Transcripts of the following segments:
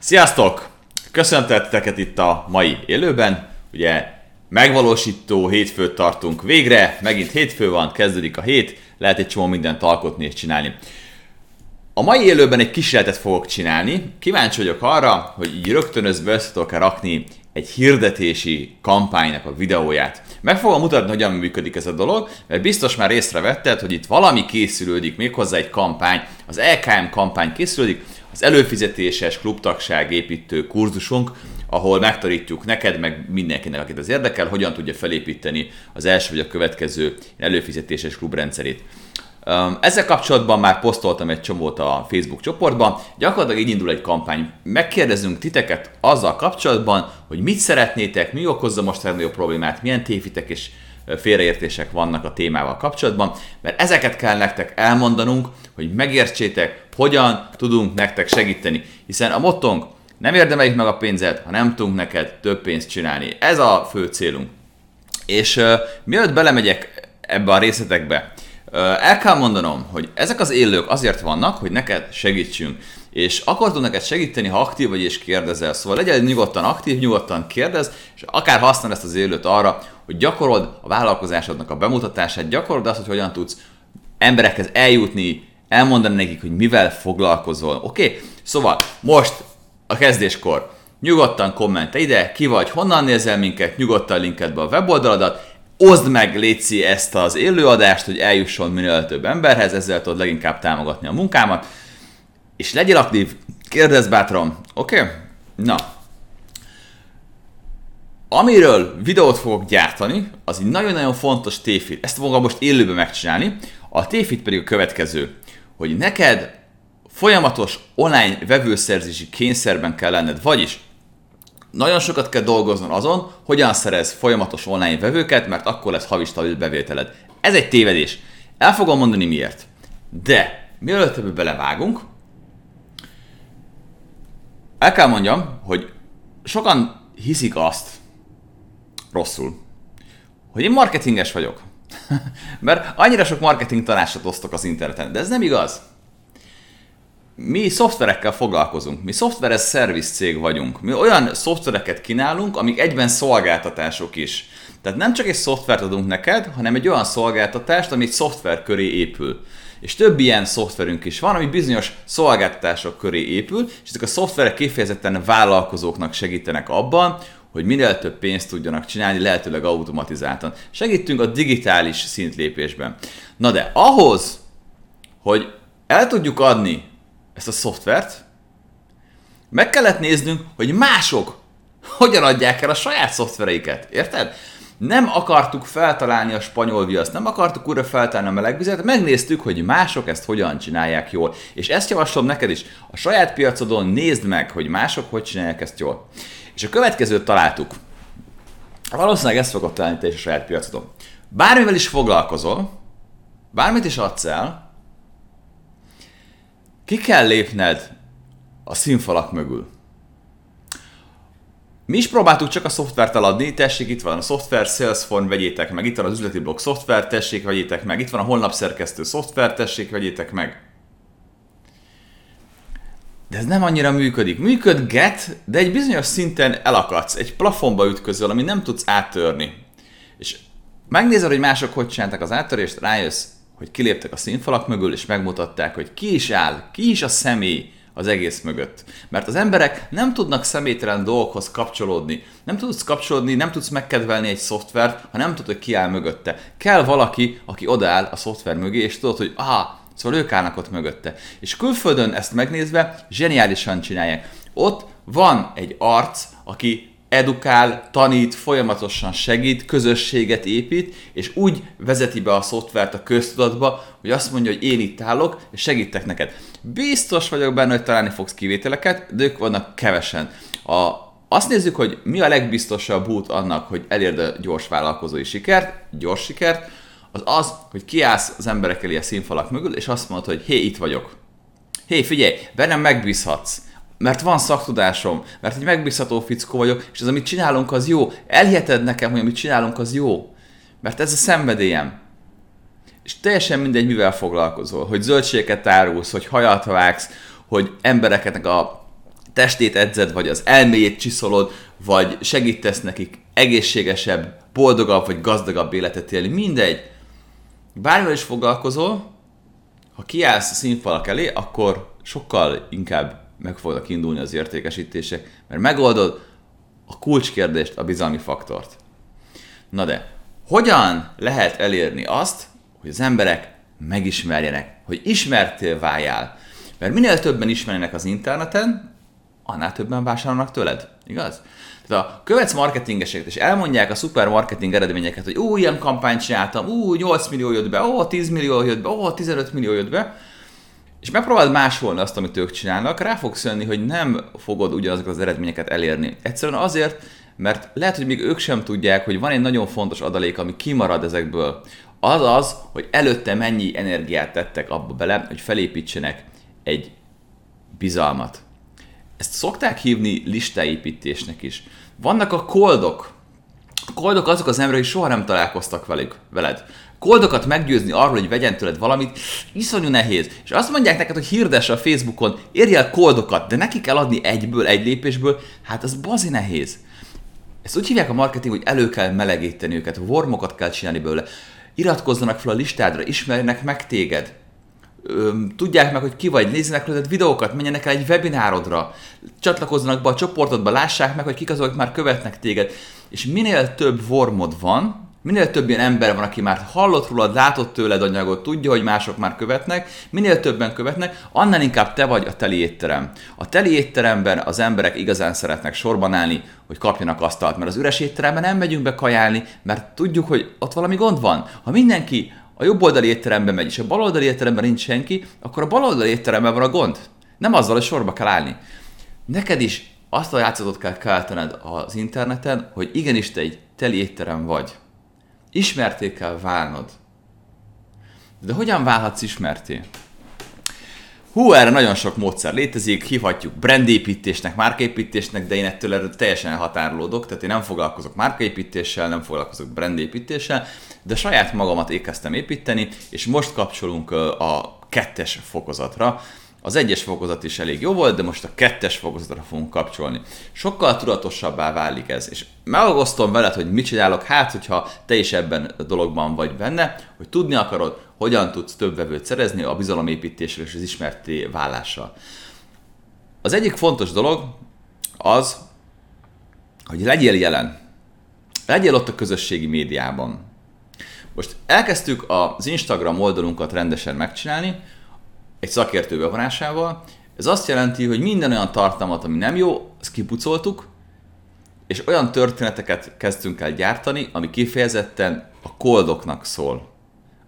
Sziasztok! Köszöntetteket itt a mai élőben. Ugye megvalósító hétfőt tartunk végre, megint hétfő van, kezdődik a hét, lehet egy csomó mindent alkotni és csinálni. A mai élőben egy kísérletet fogok csinálni. Kíváncsi vagyok arra, hogy így rögtönözve össze tudok rakni egy hirdetési kampánynak a videóját. Meg fogom mutatni, hogyan működik ez a dolog, mert biztos már észrevetted, hogy itt valami készülődik, méghozzá egy kampány, az LKM kampány készülődik, az előfizetéses klubtagság építő kurzusunk, ahol megtanítjuk neked, meg mindenkinek, akit az érdekel, hogyan tudja felépíteni az első vagy a következő előfizetéses klubrendszerét. Ezzel kapcsolatban már posztoltam egy csomót a Facebook csoportban, gyakorlatilag így indul egy kampány. Megkérdezünk titeket azzal kapcsolatban, hogy mit szeretnétek, mi okozza most a legnagyobb problémát, milyen tévitek és félreértések vannak a témával kapcsolatban, mert ezeket kell nektek elmondanunk, hogy megértsétek, hogyan tudunk nektek segíteni. Hiszen a mottónk nem érdemeljük meg a pénzed, ha nem tudunk neked több pénzt csinálni. Ez a fő célunk. És uh, mielőtt belemegyek ebbe a részletekbe, el kell mondanom, hogy ezek az élők azért vannak, hogy neked segítsünk. És akartunk neked segíteni, ha aktív vagy és kérdezel. Szóval legyen nyugodtan aktív, nyugodtan kérdez, és akár használ ezt az élőt arra, hogy gyakorold a vállalkozásodnak a bemutatását, gyakorold azt, hogy hogyan tudsz emberekhez eljutni, elmondani nekik, hogy mivel foglalkozol. Oké? Okay? Szóval most a kezdéskor nyugodtan kommente ide, ki vagy, honnan nézel minket, nyugodtan linked be a weboldaladat, oszd meg, Léci, ezt az élőadást, hogy eljusson minél több emberhez, ezzel tudod leginkább támogatni a munkámat. És legyél aktív, kérdezz bátran, oké? Okay? Na. Amiről videót fogok gyártani, az egy nagyon-nagyon fontos téfit. Ezt fogom most élőben megcsinálni. A téfit pedig a következő, hogy neked folyamatos online vevőszerzési kényszerben kell lenned, vagyis nagyon sokat kell dolgoznod azon, hogyan szerez folyamatos online vevőket, mert akkor lesz havi stabil bevételed. Ez egy tévedés. El fogom mondani miért. De, mielőtt ebből belevágunk, el kell mondjam, hogy sokan hiszik azt, rosszul, hogy én marketinges vagyok. Mert annyira sok marketing tanácsot osztok az interneten, de ez nem igaz mi szoftverekkel foglalkozunk, mi szoftveres szerviz cég vagyunk. Mi olyan szoftvereket kínálunk, amik egyben szolgáltatások is. Tehát nem csak egy szoftvert adunk neked, hanem egy olyan szolgáltatást, ami egy szoftver köré épül. És több ilyen szoftverünk is van, ami bizonyos szolgáltatások köré épül, és ezek a szoftverek kifejezetten vállalkozóknak segítenek abban, hogy minél több pénzt tudjanak csinálni, lehetőleg automatizáltan. Segítünk a digitális szintlépésben. Na de ahhoz, hogy el tudjuk adni ezt a szoftvert, meg kellett néznünk, hogy mások hogyan adják el a saját szoftvereiket. Érted? Nem akartuk feltalálni a spanyol viaszt, nem akartuk újra feltalálni a melegvizet, megnéztük, hogy mások ezt hogyan csinálják jól. És ezt javaslom neked is. A saját piacodon nézd meg, hogy mások hogy csinálják ezt jól. És a következőt találtuk. Valószínűleg ezt fogod találni te is a saját piacodon. Bármivel is foglalkozol, bármit is adsz el, ki kell lépned a színfalak mögül. Mi is próbáltuk csak a szoftvert eladni, tessék, itt van a szoftver, Salesforce, vegyétek meg, itt van az üzleti blog szoftver, tessék, vegyétek meg, itt van a honlapszerkesztő szoftver, tessék, vegyétek meg. De ez nem annyira működik. Működget, de egy bizonyos szinten elakadsz, egy plafonba ütközöl, ami nem tudsz áttörni. És megnézed, hogy mások hogy csináltak az áttörést, rájössz, hogy kiléptek a színfalak mögül, és megmutatták, hogy ki is áll, ki is a személy az egész mögött. Mert az emberek nem tudnak személytelen dolgokhoz kapcsolódni. Nem tudsz kapcsolódni, nem tudsz megkedvelni egy szoftvert, ha nem tudod, hogy ki áll mögötte. Kell valaki, aki odaáll a szoftver mögé, és tudod, hogy ah, szóval ők állnak ott mögötte. És külföldön ezt megnézve zseniálisan csinálják. Ott van egy arc, aki edukál, tanít, folyamatosan segít, közösséget épít, és úgy vezeti be a szoftvert a köztudatba, hogy azt mondja, hogy én itt állok, és segítek neked. Biztos vagyok benne, hogy találni fogsz kivételeket, de ők vannak kevesen. A, azt nézzük, hogy mi a legbiztosabb út annak, hogy elérd a gyors vállalkozói sikert, gyors sikert, az az, hogy kiállsz az emberek elé a színfalak mögül, és azt mondod, hogy hé, itt vagyok. Hé, figyelj, bennem megbízhatsz mert van szaktudásom, mert egy megbízható fickó vagyok, és az, amit csinálunk, az jó. Elhiheted nekem, hogy amit csinálunk, az jó. Mert ez a szenvedélyem. És teljesen mindegy, mivel foglalkozol. Hogy zöldségeket árulsz, hogy hajat vágsz, hogy embereket a testét edzed, vagy az elméjét csiszolod, vagy segítesz nekik egészségesebb, boldogabb vagy gazdagabb életet élni, mindegy. Bármivel is foglalkozol, ha kiállsz a színfalak elé, akkor sokkal inkább meg fognak indulni az értékesítések, mert megoldod a kulcskérdést, a bizalmi faktort. Na de, hogyan lehet elérni azt, hogy az emberek megismerjenek, hogy ismertél váljál? Mert minél többen ismernek az interneten, annál többen vásárolnak tőled, igaz? Tehát a követsz marketingeseket, és elmondják a szuper marketing eredményeket, hogy ú, ilyen kampányt csináltam, ú, 8 millió jött be, ó, 10 millió jött be, ó, 15 millió jött be, és megpróbáld másolni azt, amit ők csinálnak, rá fogsz jönni, hogy nem fogod ugyanazokat az eredményeket elérni. Egyszerűen azért, mert lehet, hogy még ők sem tudják, hogy van egy nagyon fontos adalék, ami kimarad ezekből. Az az, hogy előtte mennyi energiát tettek abba bele, hogy felépítsenek egy bizalmat. Ezt szokták hívni listáépítésnek is. Vannak a koldok. A koldok azok az emberek, hogy soha nem találkoztak velük, veled. Koldokat meggyőzni arról, hogy vegyen tőled valamit, iszonyú nehéz. És azt mondják neked, hogy hirdesse a Facebookon, érj el koldokat, de neki kell adni egyből, egy lépésből, hát az bazi nehéz. Ezt úgy hívják a marketing, hogy elő kell melegíteni őket, wormokat kell csinálni belőle. Iratkozzanak fel a listádra, ismerjenek meg téged tudják meg, hogy ki vagy, nézzenek rólad videókat, menjenek el egy webinárodra, csatlakozzanak be a csoportodba, lássák meg, hogy kik azok, már követnek téged. És minél több vormod van, minél több ilyen ember van, aki már hallott rólad, látott tőled anyagot, tudja, hogy mások már követnek, minél többen követnek, annál inkább te vagy a teli étterem. A teli étteremben az emberek igazán szeretnek sorban állni, hogy kapjanak asztalt, mert az üres étteremben nem megyünk be kajálni, mert tudjuk, hogy ott valami gond van. Ha mindenki a jobb oldali étteremben megy, és a bal oldali étteremben nincs senki, akkor a bal oldali étteremben van a gond. Nem azzal, hogy sorba kell állni. Neked is azt a játszatot kell keltened az interneten, hogy igenis te egy teli étterem vagy. Ismerté kell válnod. De hogyan válhatsz ismerté? Hú, erre nagyon sok módszer létezik, hívhatjuk brandépítésnek, márkaépítésnek, de én ettől erről teljesen elhatárolódok, tehát én nem foglalkozok márkaépítéssel, nem foglalkozok brandépítéssel, de saját magamat ékeztem építeni, és most kapcsolunk a kettes fokozatra. Az egyes fokozat is elég jó volt, de most a kettes fokozatra fogunk kapcsolni. Sokkal tudatosabbá válik ez, és megosztom veled, hogy mit csinálok, hát hogyha te is ebben a dologban vagy benne, hogy tudni akarod, hogyan tudsz több vevőt szerezni a bizalomépítéssel és az ismerté vállással. Az egyik fontos dolog az, hogy legyél jelen. Legyél ott a közösségi médiában. Most elkezdtük az Instagram oldalunkat rendesen megcsinálni, egy szakértő bevonásával. Ez azt jelenti, hogy minden olyan tartalmat, ami nem jó, azt kipucoltuk, és olyan történeteket kezdtünk el gyártani, ami kifejezetten a koldoknak szól.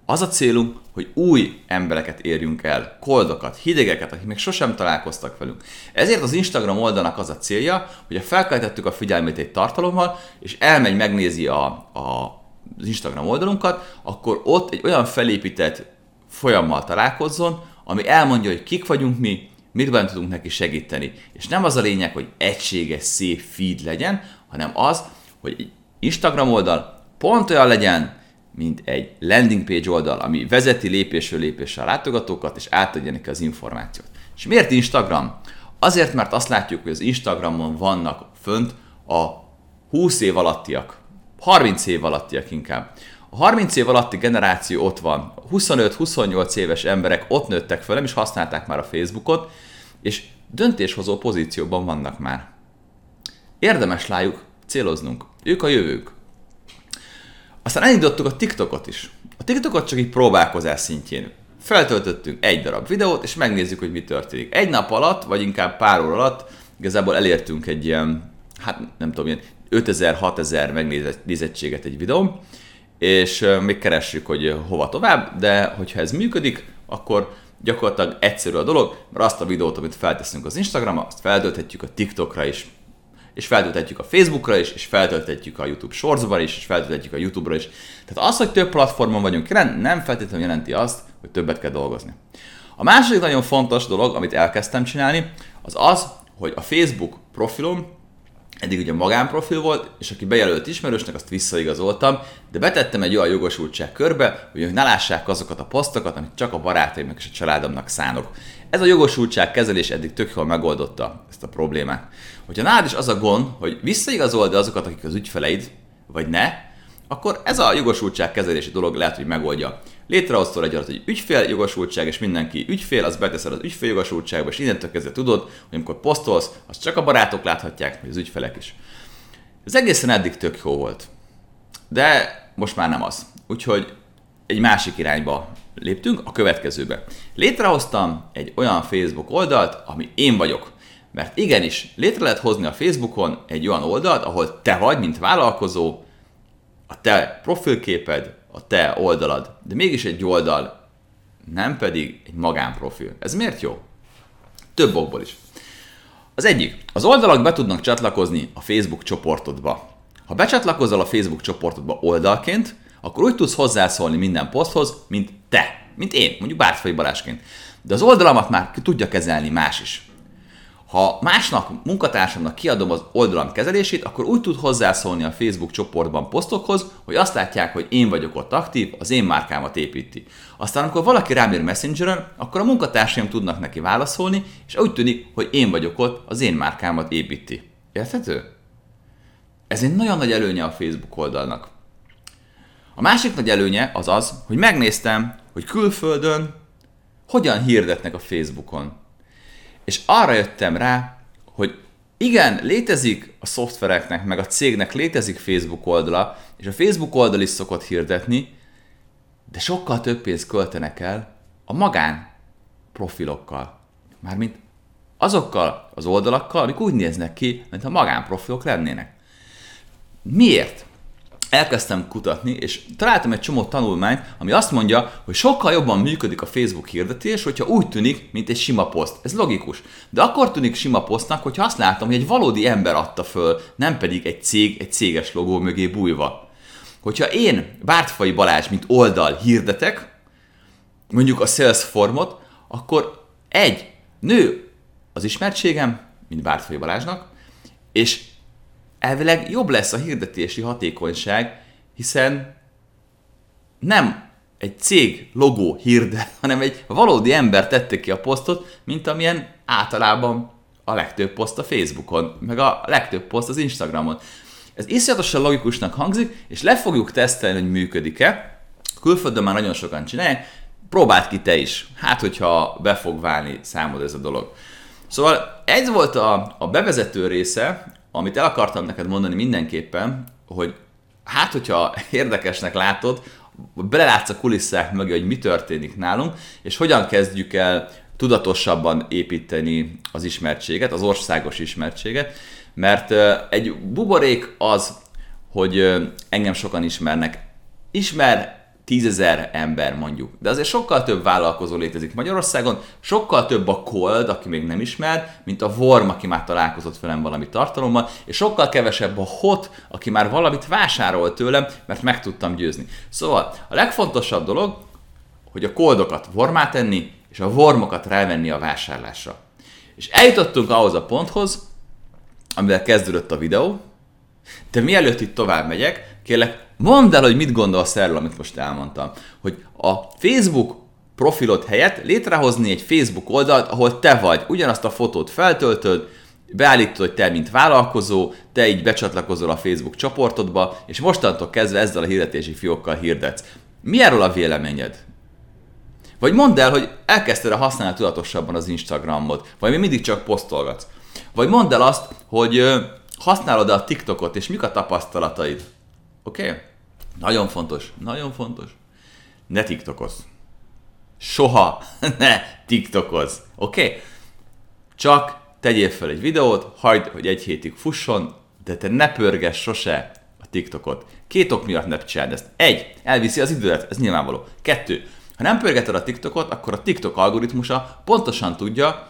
Az a célunk, hogy új embereket érjünk el, koldokat, hidegeket, akik még sosem találkoztak velünk. Ezért az Instagram oldalnak az a célja, hogy felkeltettük a figyelmét egy tartalommal, és elmegy, megnézi a, a, az Instagram oldalunkat, akkor ott egy olyan felépített folyammal találkozzon, ami elmondja, hogy kik vagyunk mi, mitben tudunk neki segíteni. És nem az a lényeg, hogy egységes, szép feed legyen, hanem az, hogy egy Instagram oldal pont olyan legyen, mint egy landing page oldal, ami vezeti lépésről lépésre a látogatókat, és átadja neki az információt. És miért Instagram? Azért, mert azt látjuk, hogy az Instagramon vannak fönt a 20 év alattiak, 30 év alattiak inkább. A 30 év alatti generáció ott van. 25-28 éves emberek ott nőttek fel, nem is használták már a Facebookot, és döntéshozó pozícióban vannak már. Érdemes lájuk céloznunk. Ők a jövők. Aztán elindítottuk a TikTokot is. A TikTokot csak így próbálkozás szintjén. Feltöltöttünk egy darab videót, és megnézzük, hogy mi történik. Egy nap alatt, vagy inkább pár óra alatt igazából elértünk egy ilyen, hát nem tudom, ilyen 5000-6000 megnézettséget egy videó, és még keressük, hogy hova tovább, de hogyha ez működik, akkor gyakorlatilag egyszerű a dolog, mert azt a videót, amit felteszünk az Instagramra, azt feltölthetjük a TikTokra is, és feltölthetjük a Facebookra is, és feltölthetjük a YouTube Shortsba is, és feltölthetjük a YouTube-ra is. Tehát az, hogy több platformon vagyunk jelen, nem feltétlenül jelenti azt, hogy többet kell dolgozni. A második nagyon fontos dolog, amit elkezdtem csinálni, az az, hogy a Facebook profilom eddig ugye magánprofil volt, és aki bejelölt ismerősnek, azt visszaigazoltam, de betettem egy olyan jogosultság körbe, hogy ne lássák azokat a posztokat, amit csak a barátaimnak és a családomnak szánok. Ez a jogosultság kezelés eddig tök jól megoldotta ezt a problémát. Hogyha nálad is az a gond, hogy visszaigazold azokat, akik az ügyfeleid, vagy ne, akkor ez a jogosultság kezelési dolog lehet, hogy megoldja. Létrehoztól egy egy ügyfél jogosultság, és mindenki ügyfél, az beteszed az ügyfél jogosultságba, és innentől kezdve tudod, hogy amikor posztolsz, az csak a barátok láthatják, vagy az ügyfelek is. Ez egészen eddig tök jó volt. De most már nem az. Úgyhogy egy másik irányba léptünk, a következőbe. Létrehoztam egy olyan Facebook oldalt, ami én vagyok. Mert igenis, létre lehet hozni a Facebookon egy olyan oldalt, ahol te vagy, mint vállalkozó, a te profilképed, a te oldalad, de mégis egy oldal, nem pedig egy magánprofil. Ez miért jó? Több okból is. Az egyik, az oldalak be tudnak csatlakozni a Facebook csoportodba. Ha becsatlakozol a Facebook csoportodba oldalként, akkor úgy tudsz hozzászólni minden poszthoz, mint te, mint én, mondjuk Bártfai Balázsként. De az oldalamat már tudja kezelni más is. Ha másnak, munkatársamnak kiadom az oldalam kezelését, akkor úgy tud hozzászólni a Facebook csoportban posztokhoz, hogy azt látják, hogy én vagyok ott aktív, az én márkámat építi. Aztán, amikor valaki rám ír Messengeren, akkor a munkatársaim tudnak neki válaszolni, és úgy tűnik, hogy én vagyok ott, az én márkámat építi. Érthető? Ez egy nagyon nagy előnye a Facebook oldalnak. A másik nagy előnye az az, hogy megnéztem, hogy külföldön hogyan hirdetnek a Facebookon. És arra jöttem rá, hogy igen, létezik a szoftvereknek, meg a cégnek létezik Facebook oldala, és a Facebook oldal is szokott hirdetni, de sokkal több pénzt költenek el a magán profilokkal. Mármint azokkal az oldalakkal, amik úgy néznek ki, mint a magánprofilok lennének. Miért? Elkezdtem kutatni, és találtam egy csomó tanulmányt, ami azt mondja, hogy sokkal jobban működik a Facebook hirdetés, hogyha úgy tűnik, mint egy sima poszt. Ez logikus. De akkor tűnik sima posztnak, hogyha azt látom, hogy egy valódi ember adta föl, nem pedig egy cég, egy céges logó mögé bújva. Hogyha én Bártfai Balázs, mint oldal hirdetek, mondjuk a Salesformot, akkor egy, nő az ismertségem, mint Bártfai Balázsnak, és elvileg jobb lesz a hirdetési hatékonyság, hiszen nem egy cég logó hirdet, hanem egy valódi ember tette ki a posztot, mint amilyen általában a legtöbb poszt a Facebookon, meg a legtöbb poszt az Instagramon. Ez iszonyatosan logikusnak hangzik, és le fogjuk tesztelni, hogy működik-e. Külföldön már nagyon sokan csinálják, próbáld ki te is. Hát, hogyha be fog válni számod ez a dolog. Szóval ez volt a, a bevezető része, amit el akartam neked mondani mindenképpen, hogy hát, hogyha érdekesnek látod, belelátsz a kulisszák mögé, hogy mi történik nálunk, és hogyan kezdjük el tudatosabban építeni az ismertséget, az országos ismertséget, mert egy buborék az, hogy engem sokan ismernek. Ismer tízezer ember mondjuk. De azért sokkal több vállalkozó létezik Magyarországon, sokkal több a cold, aki még nem ismer, mint a warm, aki már találkozott velem valami tartalommal, és sokkal kevesebb a hot, aki már valamit vásárolt tőlem, mert meg tudtam győzni. Szóval a legfontosabb dolog, hogy a koldokat formá tenni, és a wormokat rávenni a vásárlásra. És eljutottunk ahhoz a ponthoz, amivel kezdődött a videó, de mielőtt itt tovább megyek, kérlek, Mondd el, hogy mit gondolsz erről, amit most elmondtam. Hogy a Facebook profilod helyett létrehozni egy Facebook oldalt, ahol te vagy, ugyanazt a fotót feltöltöd, beállítod, hogy te, mint vállalkozó, te így becsatlakozol a Facebook csoportodba, és mostantól kezdve ezzel a hirdetési fiókkal hirdetsz. Mi erről a véleményed? Vagy mondd el, hogy elkezdted használni tudatosabban az Instagramot, vagy még mindig csak posztolgatsz. Vagy mondd el azt, hogy használod-e a TikTokot, és mik a tapasztalataid. Oké? Okay? Nagyon fontos, nagyon fontos. Ne TikTokozz. Soha ne TikTokozz. Oké? Okay? Csak tegyél fel egy videót, hagyd, hogy egy hétig fusson, de te ne pörgess sose a TikTokot. Két ok miatt ne csináld ezt. Egy, elviszi az időt, ez nyilvánvaló. Kettő, ha nem pörgeted a TikTokot, akkor a TikTok algoritmusa pontosan tudja,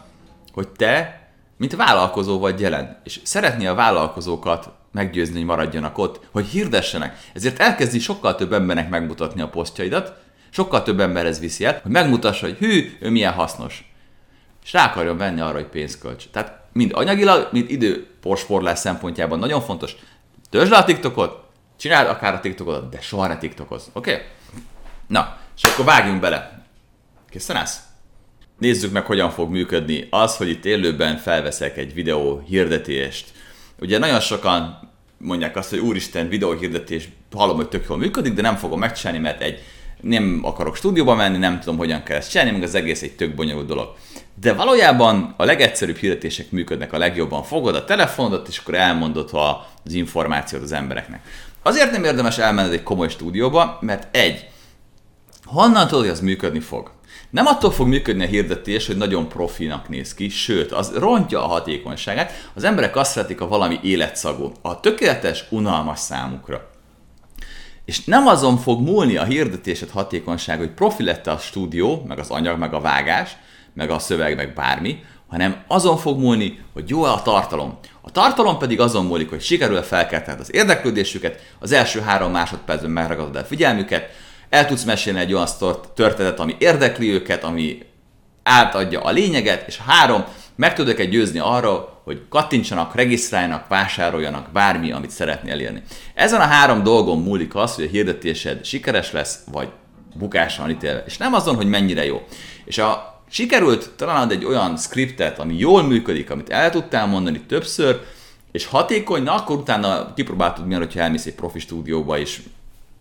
hogy te, mint vállalkozó vagy jelen, és szeretné a vállalkozókat meggyőzni, hogy maradjanak ott, hogy hirdessenek. Ezért elkezdi sokkal több embernek megmutatni a posztjaidat, sokkal több emberhez viszi el, hogy megmutassa, hogy hű, ő milyen hasznos. és rá akarjon venni arra, hogy pénzt költs. Tehát mind anyagilag, mind időporsporlás szempontjában nagyon fontos. Töltsd le a TikTokot, csináld akár a TikTokot, de soha ne TikTokoz. Oké? Okay? Na, és akkor vágjunk bele. Készen állsz? Nézzük meg, hogyan fog működni az, hogy itt élőben felveszek egy videó hirdetést. Ugye nagyon sokan mondják azt, hogy úristen, videóhirdetés, hallom, hogy tök jól működik, de nem fogom megcsinálni, mert egy nem akarok stúdióba menni, nem tudom, hogyan kell ezt csinálni, meg az egész egy tök bonyolult dolog. De valójában a legegyszerűbb hirdetések működnek a legjobban. Fogod a telefonodat, és akkor elmondod az információt az embereknek. Azért nem érdemes elmenned egy komoly stúdióba, mert egy, honnan tudod, hogy az működni fog? Nem attól fog működni a hirdetés, hogy nagyon profinak néz ki, sőt, az rontja a hatékonyságát. Az emberek azt szeretik, a valami életszagú, a tökéletes, unalmas számukra. És nem azon fog múlni a hirdetésed hatékonyság, hogy profi lett a stúdió, meg az anyag, meg a vágás, meg a szöveg, meg bármi, hanem azon fog múlni, hogy jó a tartalom. A tartalom pedig azon múlik, hogy sikerül-e felkeltened az érdeklődésüket, az első három másodpercben megragadod a figyelmüket, el tudsz mesélni egy olyan történetet, ami érdekli őket, ami átadja a lényeget, és három, meg tudok egy győzni arra, hogy kattintsanak, regisztráljanak, vásároljanak bármi, amit szeretnél elérni. Ezen a három dolgon múlik az, hogy a hirdetésed sikeres lesz, vagy bukásra van ítélve. És nem azon, hogy mennyire jó. És a sikerült találnod egy olyan scriptet, ami jól működik, amit el tudtál mondani többször, és hatékony, na akkor utána kipróbáltad milyen, hogyha elmész egy profi stúdióba és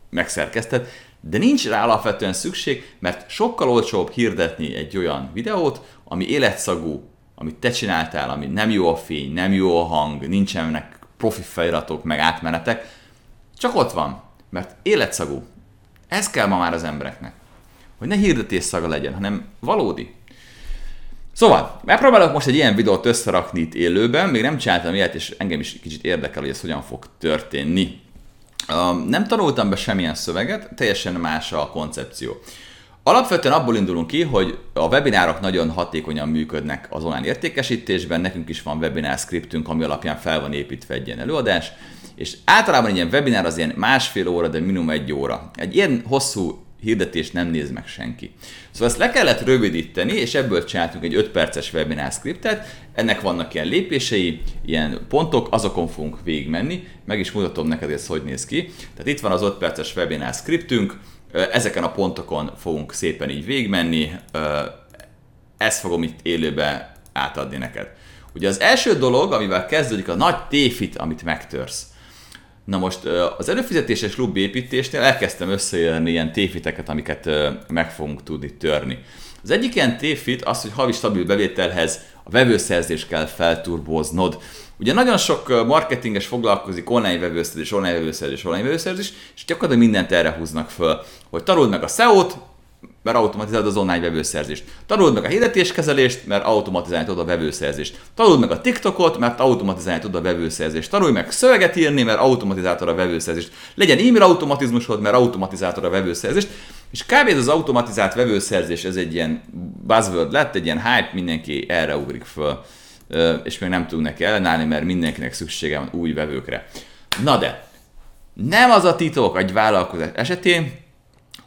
megszerkeszted, de nincs rá alapvetően szükség, mert sokkal olcsóbb hirdetni egy olyan videót, ami életszagú, amit te csináltál, ami nem jó a fény, nem jó a hang, nincsenek profi feliratok, meg átmenetek, csak ott van, mert életszagú. Ez kell ma már az embereknek. Hogy ne hirdetés szaga legyen, hanem valódi. Szóval, megpróbálok most egy ilyen videót összerakni itt élőben, még nem csináltam ilyet, és engem is kicsit érdekel, hogy ez hogyan fog történni. Nem tanultam be semmilyen szöveget, teljesen más a koncepció. Alapvetően abból indulunk ki, hogy a webinárok nagyon hatékonyan működnek az online értékesítésben, nekünk is van webinár scriptünk, ami alapján fel van építve egy ilyen előadás, és általában egy ilyen webinár az ilyen másfél óra, de minimum egy óra. Egy ilyen hosszú hirdetést nem néz meg senki. Szóval ezt le kellett rövidíteni, és ebből csináltunk egy 5 perces webinár scriptet, ennek vannak ilyen lépései, ilyen pontok, azokon fogunk végigmenni, meg is mutatom neked, ez hogy néz ki. Tehát itt van az 5 perces webinár scriptünk, ezeken a pontokon fogunk szépen így végigmenni, ezt fogom itt élőbe átadni neked. Ugye az első dolog, amivel kezdődik a nagy téfit, amit megtörsz. Na most az előfizetéses klub építésnél elkezdtem összejelni ilyen téfiteket, amiket meg fogunk tudni törni. Az egyik ilyen téfit az, hogy havi stabil bevételhez a vevőszerzést kell felturboznod. Ugye nagyon sok marketinges foglalkozik online vevőszerzés, online vevőszerzés, online vevőszerzés, és gyakorlatilag mindent erre húznak föl, hogy tanuld meg a SEO-t, mert automatizálod az online vevőszerzést. Tanuld meg a hirdetéskezelést, mert automatizálni tudod a vevőszerzést. Tanuld meg a TikTokot, mert automatizálni tudod a vevőszerzést. Tanulj meg szöveget írni, mert automatizáltad a vevőszerzést. Legyen e-mail automatizmusod, mert automatizáltad a vevőszerzést. És kb. ez az automatizált vevőszerzés, ez egy ilyen buzzword lett, egy ilyen hype, mindenki erre ugrik föl. És még nem tudunk neki ellenállni, mert mindenkinek szüksége van új vevőkre. Na de, nem az a titok egy vállalkozás esetén,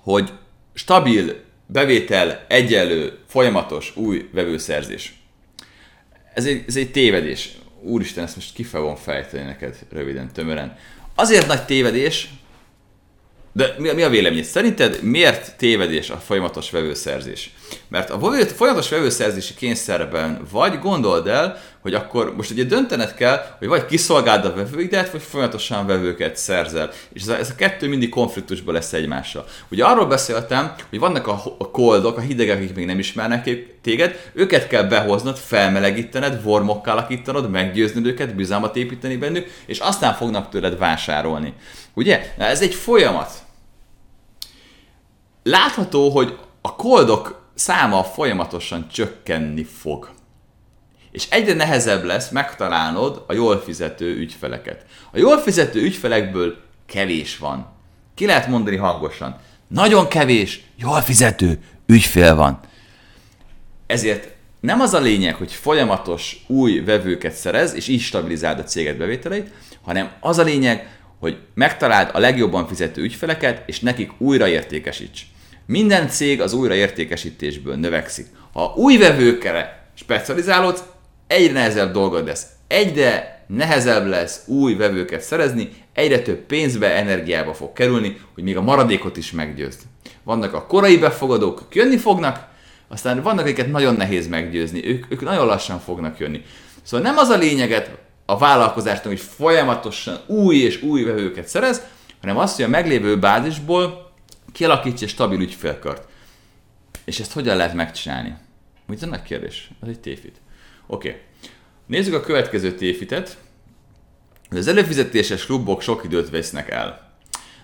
hogy stabil bevétel, egyenlő, folyamatos új vevőszerzés. Ez egy, ez egy tévedés. Úristen, ezt most ki fogom fejteni neked röviden, tömören. Azért nagy tévedés, de mi, mi a véleményed? Szerinted miért tévedés a folyamatos vevőszerzés? Mert a folyamatos vevőszerzési kényszerben vagy gondold el, hogy akkor most ugye döntened kell, hogy vagy kiszolgáld a vevőidet, vagy folyamatosan vevőket szerzel. És ez a, ez a kettő mindig konfliktusban lesz egymással. Ugye arról beszéltem, hogy vannak a, a koldok, a hidegek, akik még nem ismernek téged, őket kell behoznod, felmelegítened, vormokkal alakítanod, meggyőznöd őket, bizalmat építeni bennük, és aztán fognak tőled vásárolni. Ugye? Na, ez egy folyamat. Látható, hogy a koldok száma folyamatosan csökkenni fog. És egyre nehezebb lesz megtalálnod a jól fizető ügyfeleket. A jól fizető ügyfelekből kevés van. Ki lehet mondani hangosan? Nagyon kevés, jól fizető ügyfél van. Ezért nem az a lényeg, hogy folyamatos új vevőket szerez, és így stabilizáld a céged bevételeit, hanem az a lényeg, hogy megtaláld a legjobban fizető ügyfeleket, és nekik újra értékesíts. Minden cég az újraértékesítésből növekszik. Ha új vevőkre specializálódsz, egyre nehezebb dolgod lesz. Egyre nehezebb lesz új vevőket szerezni, egyre több pénzbe, energiába fog kerülni, hogy még a maradékot is meggyőzd. Vannak a korai befogadók, akik jönni fognak, aztán vannak, akiket nagyon nehéz meggyőzni, ők, ők nagyon lassan fognak jönni. Szóval nem az a lényeget a vállalkozásnak, hogy folyamatosan új és új vevőket szerez, hanem azt, hogy a meglévő bázisból kialakítsa egy stabil ügyfélkört. És ezt hogyan lehet megcsinálni? Mit a nagy kérdés? Ez egy tévhit. Oké. Okay. Nézzük a következő tévhitet. Az előfizetéses klubok sok időt vesznek el.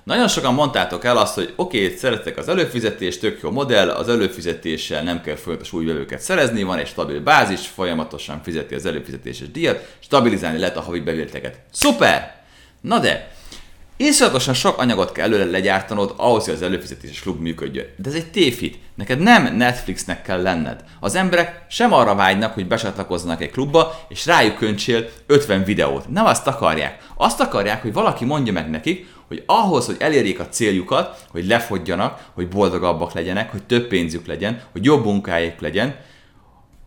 Nagyon sokan mondtátok el azt, hogy oké, okay, szeretek az előfizetést, tök jó modell, az előfizetéssel nem kell folyamatos új vevőket szerezni, van egy stabil bázis, folyamatosan fizeti az előfizetéses díjat, stabilizálni lehet a havi bevételeket. Szuper! Na de, Iszonyatosan sok anyagot kell előre legyártanod ahhoz, hogy az előfizetéses klub működjön. De ez egy tévhit. Neked nem Netflixnek kell lenned. Az emberek sem arra vágynak, hogy besatlakoznak egy klubba, és rájuk köncsél 50 videót. Nem azt akarják. Azt akarják, hogy valaki mondja meg nekik, hogy ahhoz, hogy elérjék a céljukat, hogy lefogjanak, hogy boldogabbak legyenek, hogy több pénzük legyen, hogy jobb munkájuk legyen,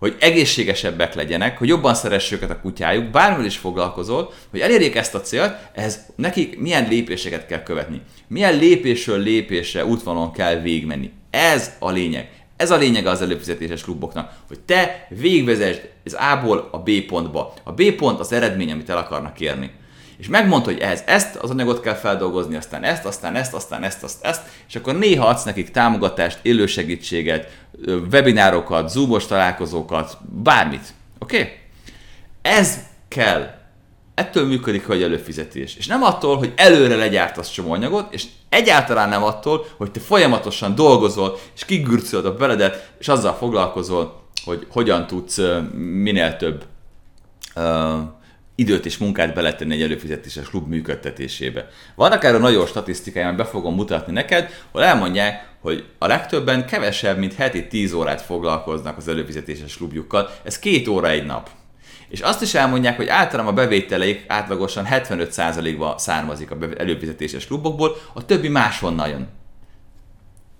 hogy egészségesebbek legyenek, hogy jobban szeressék őket a kutyájuk, bármilyen is foglalkozol, hogy elérjék ezt a célt, ehhez nekik milyen lépéseket kell követni. Milyen lépésről lépésre útvonalon kell végmenni. Ez a lényeg. Ez a lényeg az előfizetéses kluboknak, hogy te végvezesd az A-ból a B pontba. A B pont az eredmény, amit el akarnak érni és megmondta, hogy ehhez ezt az anyagot kell feldolgozni, aztán ezt, aztán ezt, aztán ezt, azt, ezt, és akkor néha adsz nekik támogatást, élősegítséget, webinárokat, zoomos találkozókat, bármit. Oké? Okay? Ez kell. Ettől működik hogy előfizetés. És nem attól, hogy előre legyártasz csomó anyagot, és egyáltalán nem attól, hogy te folyamatosan dolgozol, és kigürcölöd a beledet, és azzal foglalkozol, hogy hogyan tudsz minél több uh, időt és munkát beletenni egy előfizetéses klub működtetésébe. Vannak erről nagyon statisztikáján, be fogom mutatni neked, hogy elmondják, hogy a legtöbben kevesebb, mint heti 10 órát foglalkoznak az előfizetéses klubjukkal, ez két óra egy nap. És azt is elmondják, hogy általában a bevételeik átlagosan 75%-ba származik a előfizetéses klubokból, a többi máshonnan jön.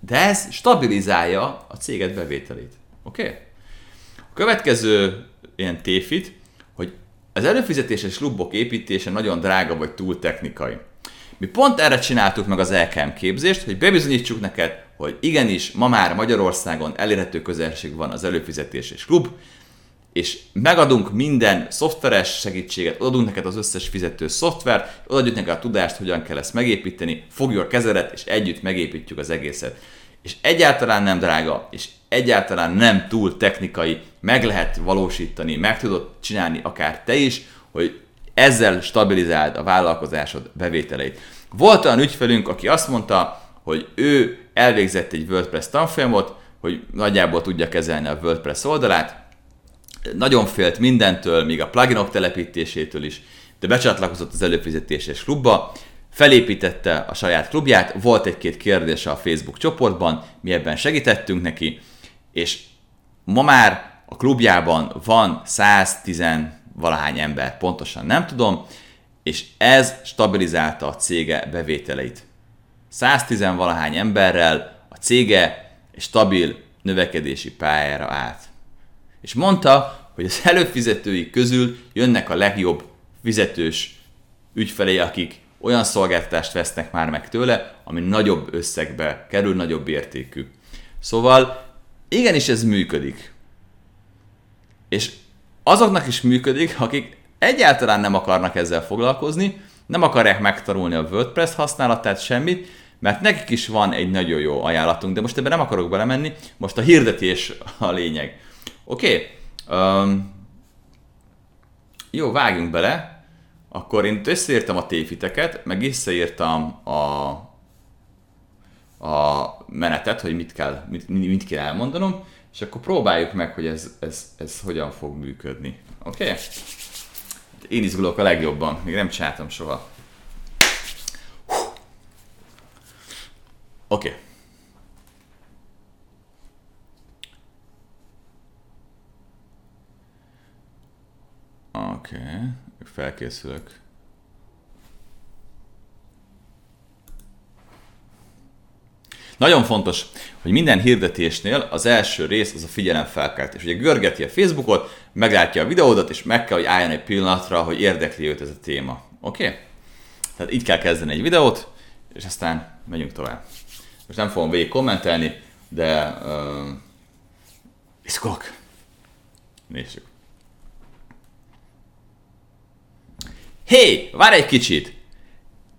De ez stabilizálja a céget bevételét. Oké? Okay? A következő ilyen téfit, az előfizetéses klubok építése nagyon drága vagy túl technikai. Mi pont erre csináltuk meg az LKM képzést, hogy bebizonyítsuk neked, hogy igenis ma már Magyarországon elérhető közelség van az előfizetéses klub, és megadunk minden szoftveres segítséget, adunk neked az összes fizető szoftvert, adjuk neked a tudást, hogyan kell ezt megépíteni, fogjuk a kezedet, és együtt megépítjük az egészet és egyáltalán nem drága, és egyáltalán nem túl technikai, meg lehet valósítani, meg tudod csinálni akár te is, hogy ezzel stabilizáld a vállalkozásod bevételeit. Volt olyan ügyfelünk, aki azt mondta, hogy ő elvégzett egy WordPress tanfolyamot, hogy nagyjából tudja kezelni a WordPress oldalát, nagyon félt mindentől, még a pluginok telepítésétől is, de becsatlakozott az előfizetéses klubba, felépítette a saját klubját, volt egy-két kérdése a Facebook csoportban, mi ebben segítettünk neki, és ma már a klubjában van 110 valahány ember, pontosan nem tudom, és ez stabilizálta a cége bevételeit. 110 valahány emberrel a cége egy stabil növekedési pályára állt. És mondta, hogy az előfizetői közül jönnek a legjobb fizetős ügyfelei, akik olyan szolgáltatást vesznek már meg tőle, ami nagyobb összegbe kerül, nagyobb értékű. Szóval igenis ez működik. És azoknak is működik, akik egyáltalán nem akarnak ezzel foglalkozni, nem akarják megtanulni a WordPress használatát, semmit, mert nekik is van egy nagyon jó ajánlatunk, de most ebben nem akarok belemenni, most a hirdetés a lényeg. Oké, okay. um, jó, vágjunk bele akkor én összeírtam a tévhiteket, meg összeírtam a, a menetet, hogy mit kell, mit, mit kell elmondanom, és akkor próbáljuk meg, hogy ez, ez, ez hogyan fog működni. Oké? Okay? Én izgulok a legjobban, még nem csináltam soha. Oké. Okay. Oké. Okay felkészülök. Nagyon fontos, hogy minden hirdetésnél az első rész az a figyelemfelkeltés. Ugye görgeti a Facebookot, meglátja a videódat, és meg kell, hogy álljon egy pillanatra, hogy érdekli őt ez a téma. Oké? Okay? Tehát így kell kezdeni egy videót, és aztán megyünk tovább. Most nem fogom végig kommentelni, de uh, izgok. Nézzük. Hé, hey, várj egy kicsit!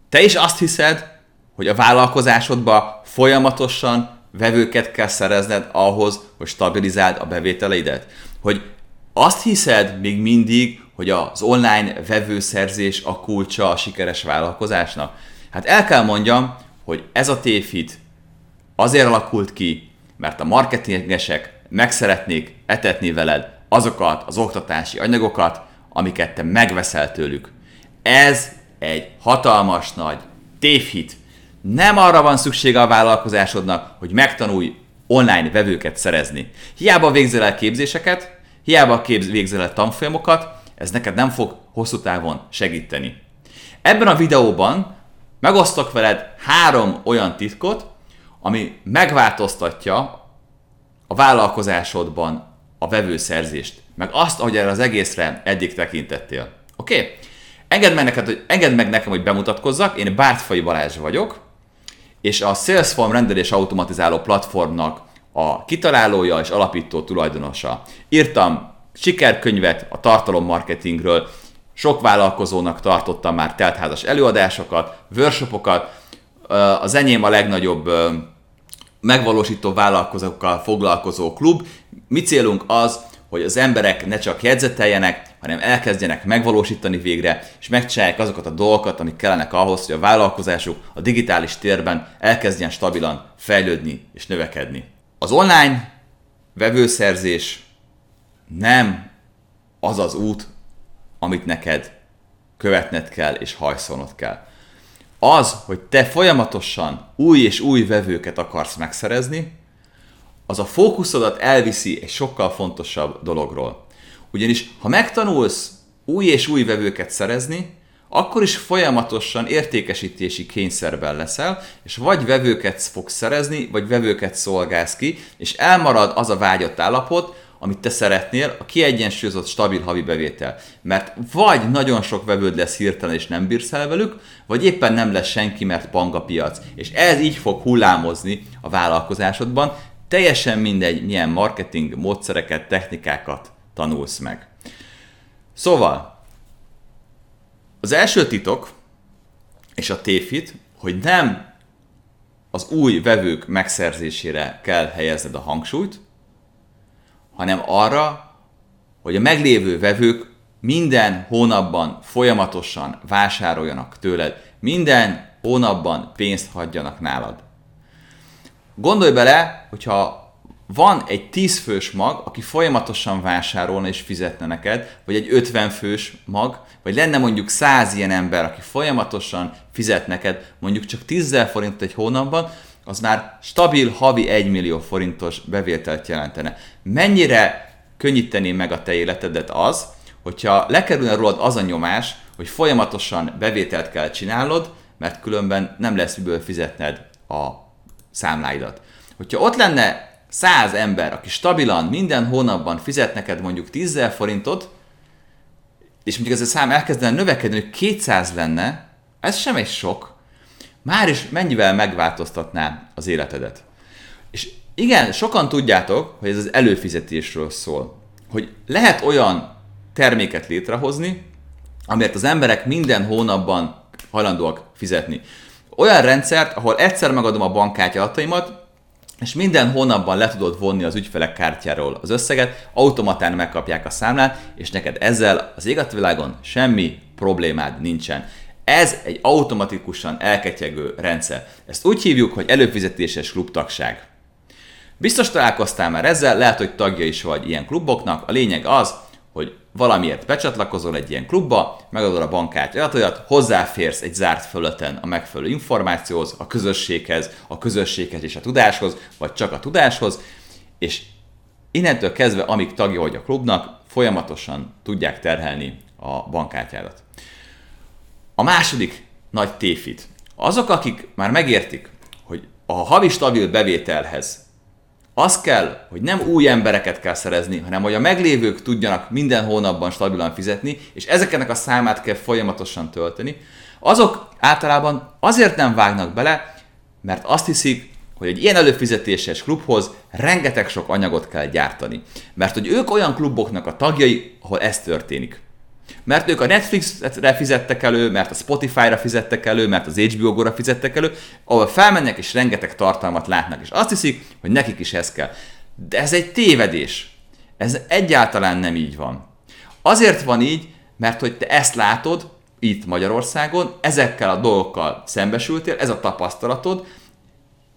Te is azt hiszed, hogy a vállalkozásodba folyamatosan vevőket kell szerezned ahhoz, hogy stabilizáld a bevételeidet? Hogy azt hiszed még mindig, hogy az online vevőszerzés a kulcsa a sikeres vállalkozásnak? Hát el kell mondjam, hogy ez a tévhit azért alakult ki, mert a marketingesek meg szeretnék etetni veled azokat az oktatási anyagokat, amiket te megveszel tőlük. Ez egy hatalmas nagy tévhit. Nem arra van szüksége a vállalkozásodnak, hogy megtanulj online vevőket szerezni. Hiába végzel el képzéseket, hiába képz, végzel el tanfolyamokat, ez neked nem fog hosszú távon segíteni. Ebben a videóban megosztok veled három olyan titkot, ami megváltoztatja a vállalkozásodban a vevőszerzést, meg azt, ahogy erre az egészre eddig tekintettél. Oké? Okay? Engedd meg, neked, hogy, engedd meg nekem, hogy bemutatkozzak, én Bártfai Balázs vagyok, és a Salesforce rendelés automatizáló platformnak a kitalálója és alapító tulajdonosa. Írtam sikerkönyvet a tartalommarketingről, sok vállalkozónak tartottam már teltházas előadásokat, workshopokat, az enyém a legnagyobb megvalósító vállalkozókkal foglalkozó klub. Mi célunk az, hogy az emberek ne csak jegyzeteljenek, hanem elkezdjenek megvalósítani végre, és megcsinálják azokat a dolgokat, amik kellenek ahhoz, hogy a vállalkozásuk a digitális térben elkezdjen stabilan fejlődni és növekedni. Az online vevőszerzés nem az az út, amit neked követned kell és hajszolnod kell. Az, hogy te folyamatosan új és új vevőket akarsz megszerezni, az a fókuszodat elviszi egy sokkal fontosabb dologról. Ugyanis ha megtanulsz új és új vevőket szerezni, akkor is folyamatosan értékesítési kényszerben leszel, és vagy vevőket fogsz szerezni, vagy vevőket szolgálsz ki, és elmarad az a vágyott állapot, amit te szeretnél, a kiegyensúlyozott, stabil havi bevétel. Mert vagy nagyon sok vevőd lesz hirtelen és nem bírsz el velük, vagy éppen nem lesz senki, mert pang a piac. És ez így fog hullámozni a vállalkozásodban, teljesen mindegy, milyen marketing módszereket, technikákat tanulsz meg. Szóval, az első titok, és a tévhit, hogy nem az új vevők megszerzésére kell helyezned a hangsúlyt, hanem arra, hogy a meglévő vevők minden hónapban folyamatosan vásároljanak tőled, minden hónapban pénzt hagyjanak nálad. Gondolj bele, hogyha van egy 10 fős mag, aki folyamatosan vásárolna és fizetne neked, vagy egy 50 fős mag, vagy lenne mondjuk 100 ilyen ember, aki folyamatosan fizet neked mondjuk csak 10 forintot egy hónapban, az már stabil havi 1 millió forintos bevételt jelentene. Mennyire könnyíteni meg a te életedet az, hogyha lekerülne rólad az a nyomás, hogy folyamatosan bevételt kell csinálnod, mert különben nem lesz miből fizetned a számláidat. Hogyha ott lenne 100 ember, aki stabilan minden hónapban fizet neked mondjuk 10 forintot, és mondjuk ez a szám elkezdene növekedni, hogy 200 lenne, ez sem egy sok, már is mennyivel megváltoztatná az életedet. És igen, sokan tudjátok, hogy ez az előfizetésről szól. Hogy lehet olyan terméket létrehozni, amért az emberek minden hónapban hajlandóak fizetni. Olyan rendszert, ahol egyszer megadom a bankkártya adataimat, és minden hónapban le tudod vonni az ügyfelek kártyáról az összeget, automatán megkapják a számlát, és neked ezzel az égatvilágon semmi problémád nincsen. Ez egy automatikusan elketyegő rendszer. Ezt úgy hívjuk, hogy előfizetéses klubtagság. Biztos találkoztál már ezzel, lehet, hogy tagja is vagy ilyen kluboknak. A lényeg az, hogy valamiért becsatlakozol egy ilyen klubba, megadod a bankkártya adatodat, hozzáférsz egy zárt fölöten a megfelelő információhoz, a közösséghez, a közösséghez és a tudáshoz, vagy csak a tudáshoz, és innentől kezdve, amíg tagja vagy a klubnak, folyamatosan tudják terhelni a bankkártyádat. A második nagy téfit. Azok, akik már megértik, hogy a havi stabil bevételhez az kell, hogy nem új embereket kell szerezni, hanem hogy a meglévők tudjanak minden hónapban stabilan fizetni, és ezeknek a számát kell folyamatosan tölteni, azok általában azért nem vágnak bele, mert azt hiszik, hogy egy ilyen előfizetéses klubhoz rengeteg sok anyagot kell gyártani. Mert hogy ők olyan kluboknak a tagjai, ahol ez történik. Mert ők a Netflixre fizettek elő, mert a Spotify-ra fizettek elő, mert az HBO Go-ra fizettek elő, ahol felmennek és rengeteg tartalmat látnak, és azt hiszik, hogy nekik is ez kell. De ez egy tévedés. Ez egyáltalán nem így van. Azért van így, mert hogy te ezt látod, itt Magyarországon, ezekkel a dolgokkal szembesültél, ez a tapasztalatod,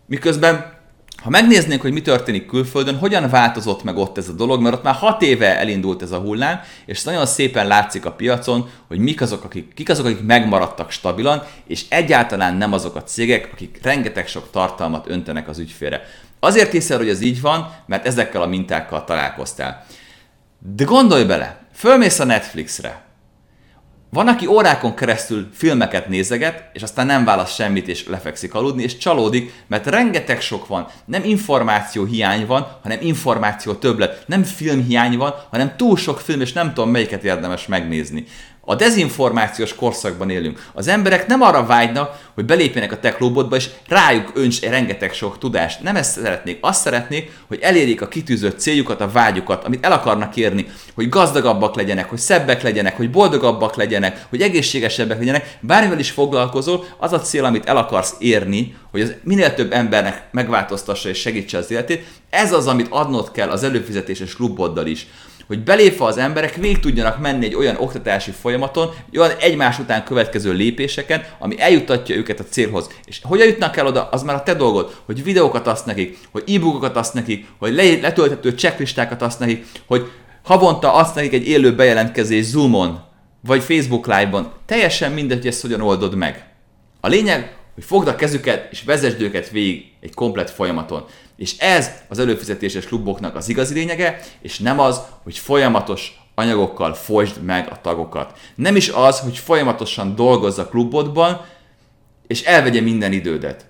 miközben ha megnéznénk, hogy mi történik külföldön, hogyan változott meg ott ez a dolog, mert ott már hat éve elindult ez a hullám, és nagyon szépen látszik a piacon, hogy mik azok, akik, kik azok, akik megmaradtak stabilan, és egyáltalán nem azok a cégek, akik rengeteg sok tartalmat öntenek az ügyfélre. Azért hiszel, hogy ez így van, mert ezekkel a mintákkal találkoztál. De gondolj bele, fölmész a Netflixre, van, aki órákon keresztül filmeket nézeget, és aztán nem válasz semmit, és lefekszik aludni, és csalódik, mert rengeteg sok van. Nem információ hiány van, hanem információ többlet. Nem film hiány van, hanem túl sok film, és nem tudom melyiket érdemes megnézni. A dezinformációs korszakban élünk. Az emberek nem arra vágynak, hogy belépjenek a tech klubodba, és rájuk önts rengeteg sok tudást. Nem ezt szeretnék. Azt szeretnék, hogy elérjék a kitűzött céljukat, a vágyukat, amit el akarnak érni, hogy gazdagabbak legyenek, hogy szebbek legyenek, hogy boldogabbak legyenek, hogy egészségesebbek legyenek. Bármivel is foglalkozol, az a cél, amit el akarsz érni, hogy az minél több embernek megváltoztassa és segítse az életét. Ez az, amit adnod kell az előfizetéses kluboddal is hogy belépve az emberek végig tudjanak menni egy olyan oktatási folyamaton, egy olyan egymás után következő lépéseken, ami eljutatja őket a célhoz. És hogyan jutnak el oda, az már a te dolgod, hogy videókat adsz nekik, hogy e-bookokat adsz nekik, hogy letölthető checklistákat adsz nekik, hogy havonta adsz nekik egy élő bejelentkezés Zoomon, vagy Facebook Live-ban. Teljesen mindegy, hogy ezt hogyan oldod meg. A lényeg, hogy fogd a kezüket és vezesd őket végig egy komplet folyamaton. És ez az előfizetéses kluboknak az igazi lényege, és nem az, hogy folyamatos anyagokkal folytsd meg a tagokat. Nem is az, hogy folyamatosan dolgozz a klubodban, és elvegye minden idődet.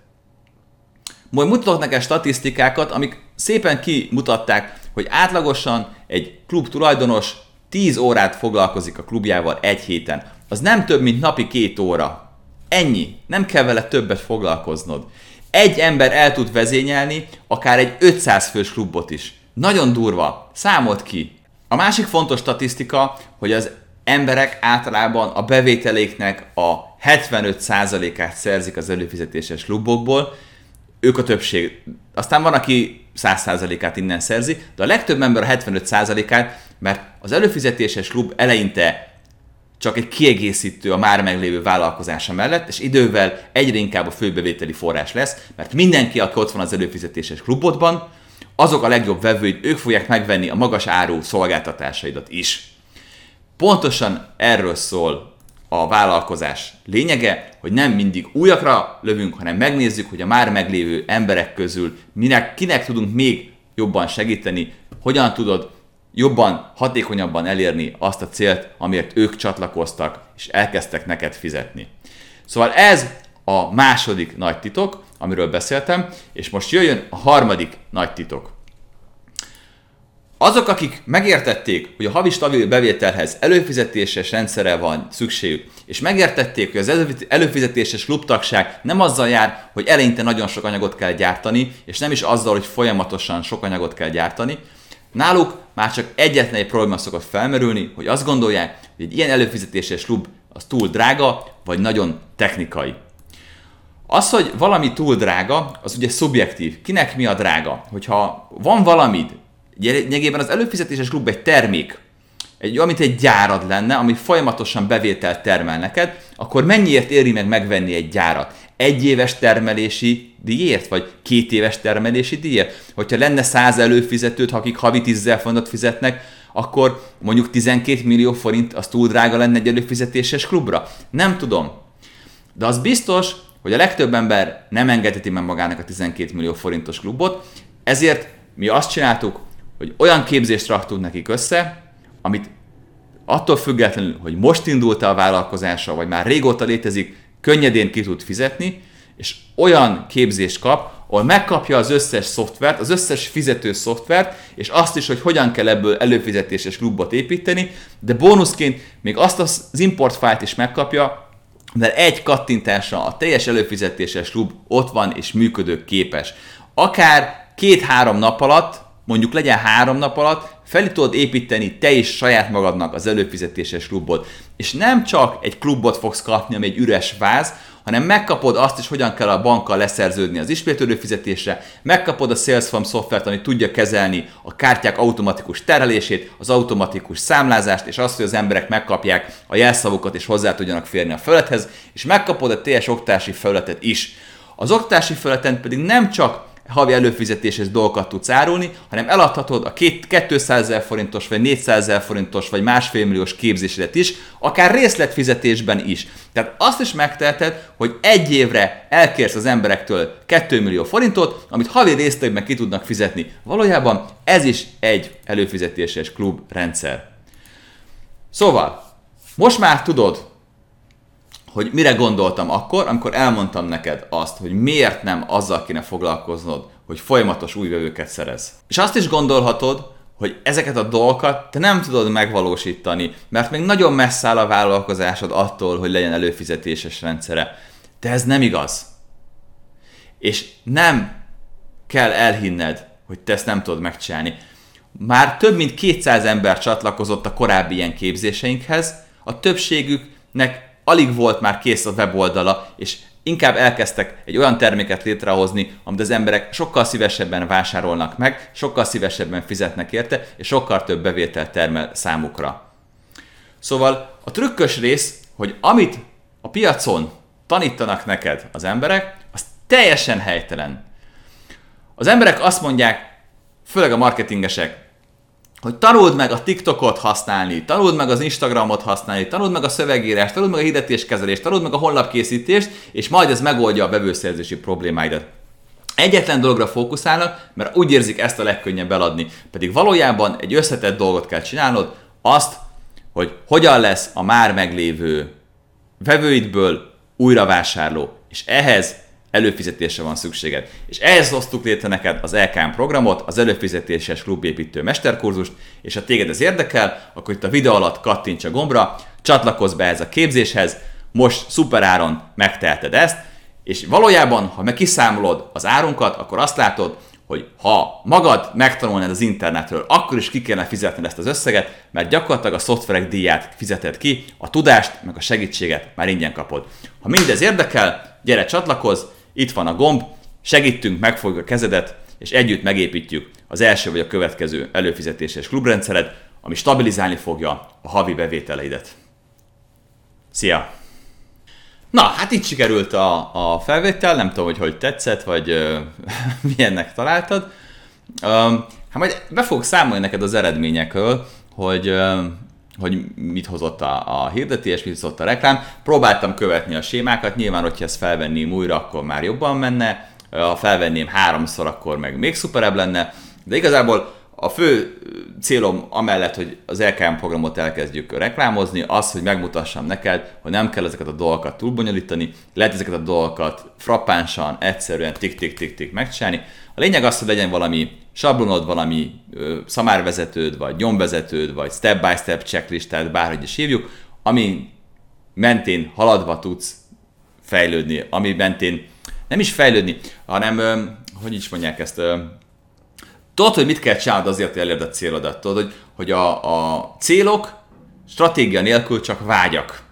Majd mutatok neked statisztikákat, amik szépen kimutatták, hogy átlagosan egy klub tulajdonos 10 órát foglalkozik a klubjával egy héten. Az nem több, mint napi két óra. Ennyi. Nem kell vele többet foglalkoznod egy ember el tud vezényelni akár egy 500 fős klubot is. Nagyon durva. Számolt ki. A másik fontos statisztika, hogy az emberek általában a bevételéknek a 75%-át szerzik az előfizetéses klubokból, ők a többség. Aztán van, aki 100%-át innen szerzi, de a legtöbb ember a 75%-át, mert az előfizetéses klub eleinte csak egy kiegészítő a már meglévő vállalkozása mellett, és idővel egyre inkább a főbevételi forrás lesz, mert mindenki, aki ott van az előfizetéses klubodban, azok a legjobb vevőid, ők fogják megvenni a magas áru szolgáltatásaidat is. Pontosan erről szól a vállalkozás lényege, hogy nem mindig újakra lövünk, hanem megnézzük, hogy a már meglévő emberek közül minek, kinek tudunk még jobban segíteni, hogyan tudod jobban, hatékonyabban elérni azt a célt, amiért ők csatlakoztak, és elkezdtek neked fizetni. Szóval ez a második nagy titok, amiről beszéltem, és most jöjjön a harmadik nagy titok. Azok, akik megértették, hogy a havi stabil bevételhez előfizetéses rendszere van szükségük, és megértették, hogy az előfizetéses klubtagság nem azzal jár, hogy eleinte nagyon sok anyagot kell gyártani, és nem is azzal, hogy folyamatosan sok anyagot kell gyártani, Náluk már csak egyetlen egy probléma szokott felmerülni, hogy azt gondolják, hogy egy ilyen előfizetéses klub az túl drága, vagy nagyon technikai. Az, hogy valami túl drága, az ugye szubjektív. Kinek mi a drága? Hogyha van valamid, lényegében az előfizetéses klub egy termék, egy, mint egy gyárad lenne, ami folyamatosan bevételt termel neked, akkor mennyiért éri meg megvenni egy gyárat? Egy éves termelési díjért, vagy két éves termelési díjért? Hogyha lenne száz előfizetőt, akik havi 10 fontot fizetnek, akkor mondjuk 12 millió forint az túl drága lenne egy előfizetéses klubra? Nem tudom. De az biztos, hogy a legtöbb ember nem engedheti meg magának a 12 millió forintos klubot, ezért mi azt csináltuk, hogy olyan képzést raktunk nekik össze, amit attól függetlenül, hogy most indult a vállalkozása, vagy már régóta létezik, könnyedén ki tud fizetni, és olyan képzést kap, ahol megkapja az összes szoftvert, az összes fizető szoftvert, és azt is, hogy hogyan kell ebből előfizetéses klubot építeni, de bónuszként még azt az import fájlt is megkapja, mert egy kattintásra a teljes előfizetéses klub ott van és működő képes. Akár két-három nap alatt, mondjuk legyen három nap alatt, fel tudod építeni te is saját magadnak az előfizetéses klubot. És nem csak egy klubot fogsz kapni, ami egy üres váz, hanem megkapod azt is, hogyan kell a bankkal leszerződni az ismétlődő fizetésre, megkapod a Salesforce szoftvert, ami tudja kezelni a kártyák automatikus terelését, az automatikus számlázást, és azt, hogy az emberek megkapják a jelszavukat és hozzá tudjanak férni a felülethez, és megkapod a teljes oktási felületet is. Az oktási felületen pedig nem csak havi előfizetéshez dolgokat tudsz árulni, hanem eladhatod a 200 ezer forintos, vagy 400 ezer forintos, vagy másfél milliós képzésedet is, akár részletfizetésben is. Tehát azt is megteheted, hogy egy évre elkérsz az emberektől 2 millió forintot, amit havi részlegben ki tudnak fizetni. Valójában ez is egy előfizetéses klubrendszer. Szóval, most már tudod, hogy mire gondoltam akkor, amikor elmondtam neked azt, hogy miért nem azzal kéne foglalkoznod, hogy folyamatos új vevőket szerez. És azt is gondolhatod, hogy ezeket a dolgokat te nem tudod megvalósítani, mert még nagyon messze áll a vállalkozásod attól, hogy legyen előfizetéses rendszere. De ez nem igaz. És nem kell elhinned, hogy te ezt nem tudod megcsinálni. Már több mint 200 ember csatlakozott a korábbi ilyen képzéseinkhez, a többségüknek alig volt már kész a weboldala, és inkább elkezdtek egy olyan terméket létrehozni, amit az emberek sokkal szívesebben vásárolnak meg, sokkal szívesebben fizetnek érte, és sokkal több bevételt termel számukra. Szóval a trükkös rész, hogy amit a piacon tanítanak neked az emberek, az teljesen helytelen. Az emberek azt mondják, főleg a marketingesek, hogy tanuld meg a TikTokot használni, tanuld meg az Instagramot használni, tanuld meg a szövegírást, tanuld meg a hirdetéskezelést, tanuld meg a honlapkészítést, és majd ez megoldja a bevőszerzési problémáidat. Egyetlen dologra fókuszálnak, mert úgy érzik ezt a legkönnyebb eladni. Pedig valójában egy összetett dolgot kell csinálnod, azt, hogy hogyan lesz a már meglévő vevőidből újra vásárló. És ehhez előfizetésre van szükséged. És ehhez hoztuk létre neked az LKM programot, az előfizetéses klubépítő mesterkurzust, és ha téged ez érdekel, akkor itt a videó alatt kattints a gombra, csatlakozz be ez a képzéshez, most szuperáron megteheted ezt, és valójában, ha meg kiszámolod az árunkat, akkor azt látod, hogy ha magad megtanulnád az internetről, akkor is ki kellene fizetni ezt az összeget, mert gyakorlatilag a szoftverek díját fizeted ki, a tudást, meg a segítséget már ingyen kapod. Ha mindez érdekel, gyere csatlakozz, itt van a gomb, segítünk, megfogjuk a kezedet, és együtt megépítjük az első vagy a következő előfizetéses klubrendszered, ami stabilizálni fogja a havi bevételeidet. Szia! Na, hát itt sikerült a, a felvétel, nem tudom, hogy hogy tetszett, vagy ö, milyennek találtad. Ö, hát majd be fogok számolni neked az eredményekről, hogy ö, hogy mit hozott a, a hirdetés, mit hozott a reklám. Próbáltam követni a sémákat, nyilván, hogyha ezt felvenném újra, akkor már jobban menne, ha felvenném háromszor, akkor meg még szuperebb lenne, de igazából a fő célom amellett, hogy az LKM programot elkezdjük reklámozni, az, hogy megmutassam neked, hogy nem kell ezeket a dolgokat túlbonyolítani, lehet ezeket a dolgokat frappánsan, egyszerűen tik-tik-tik-tik megcsinálni. A lényeg az, hogy legyen valami sablonod, valami ö, szamárvezetőd, vagy nyomvezetőd, vagy step-by-step checklistád, bárhogy is hívjuk, ami mentén haladva tudsz fejlődni, ami mentén nem is fejlődni, hanem, ö, hogy is mondják ezt, tudod, hogy mit kell csinálnod azért, hogy elérd a célodat. Tudod, hogy, hogy a, a célok stratégia nélkül csak vágyak.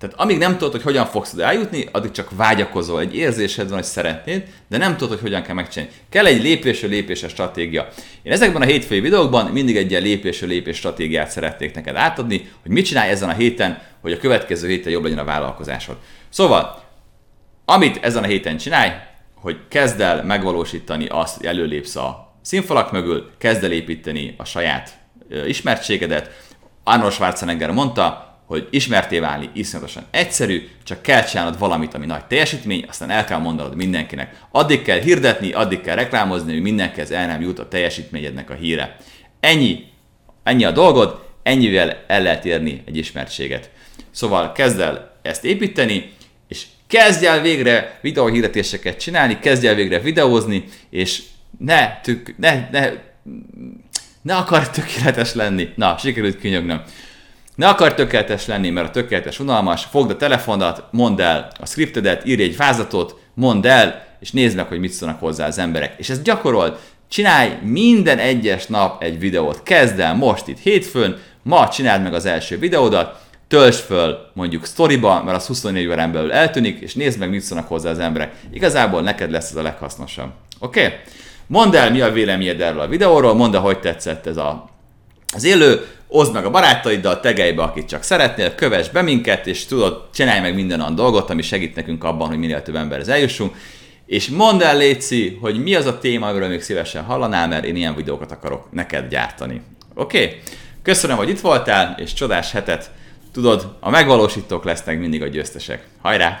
Tehát amíg nem tudod, hogy hogyan fogsz oda eljutni, addig csak vágyakozol. Egy érzésed van, hogy szeretnéd, de nem tudod, hogy hogyan kell megcsinálni. Kell egy lépésről lépéses stratégia. Én ezekben a hétfői videókban mindig egy ilyen lépésről lépés stratégiát szeretnék neked átadni, hogy mit csinálj ezen a héten, hogy a következő héten jobb legyen a vállalkozásod. Szóval, amit ezen a héten csinálj, hogy kezd el megvalósítani azt, hogy előlépsz a színfalak mögül, kezd el építeni a saját ismertségedet. Arnold Schwarzenegger mondta, hogy ismerté válni iszonyatosan egyszerű, csak kell csinálnod valamit, ami nagy teljesítmény, aztán el kell mondanod mindenkinek. Addig kell hirdetni, addig kell reklámozni, hogy mindenkihez el nem jut a teljesítményednek a híre. Ennyi, ennyi a dolgod, ennyivel el lehet érni egy ismertséget. Szóval kezd el ezt építeni, és kezdj el végre videóhirdetéseket csinálni, kezdj el végre videózni, és ne, tük, ne, ne, ne akar tökéletes lenni. Na, sikerült kinyögnöm. Ne akar tökéletes lenni, mert a tökéletes unalmas, fogd a telefonat, mondd el a scriptedet, írj egy vázatot, mondd el, és nézd meg, hogy mit szólnak hozzá az emberek. És ezt gyakorold, csinálj minden egyes nap egy videót. Kezd el most itt hétfőn, ma csináld meg az első videódat, töltsd föl mondjuk storyba, mert az 24 órán belül eltűnik, és nézd meg, mit szólnak hozzá az emberek. Igazából neked lesz ez a leghasznosabb. Oké? Okay? Mondd el, mi a véleményed erről a videóról, mondd el, hogy tetszett ez a, az élő, oszd meg a barátaiddal, tegelj be, akit csak szeretnél, kövess be minket, és tudod, csinálj meg minden olyan dolgot, ami segít nekünk abban, hogy minél több emberhez eljussunk. És mondd el, Léci, hogy mi az a téma, amiről még szívesen hallanál, mert én ilyen videókat akarok neked gyártani. Oké? Okay? Köszönöm, hogy itt voltál, és csodás hetet. Tudod, a megvalósítók lesznek mindig a győztesek. Hajrá!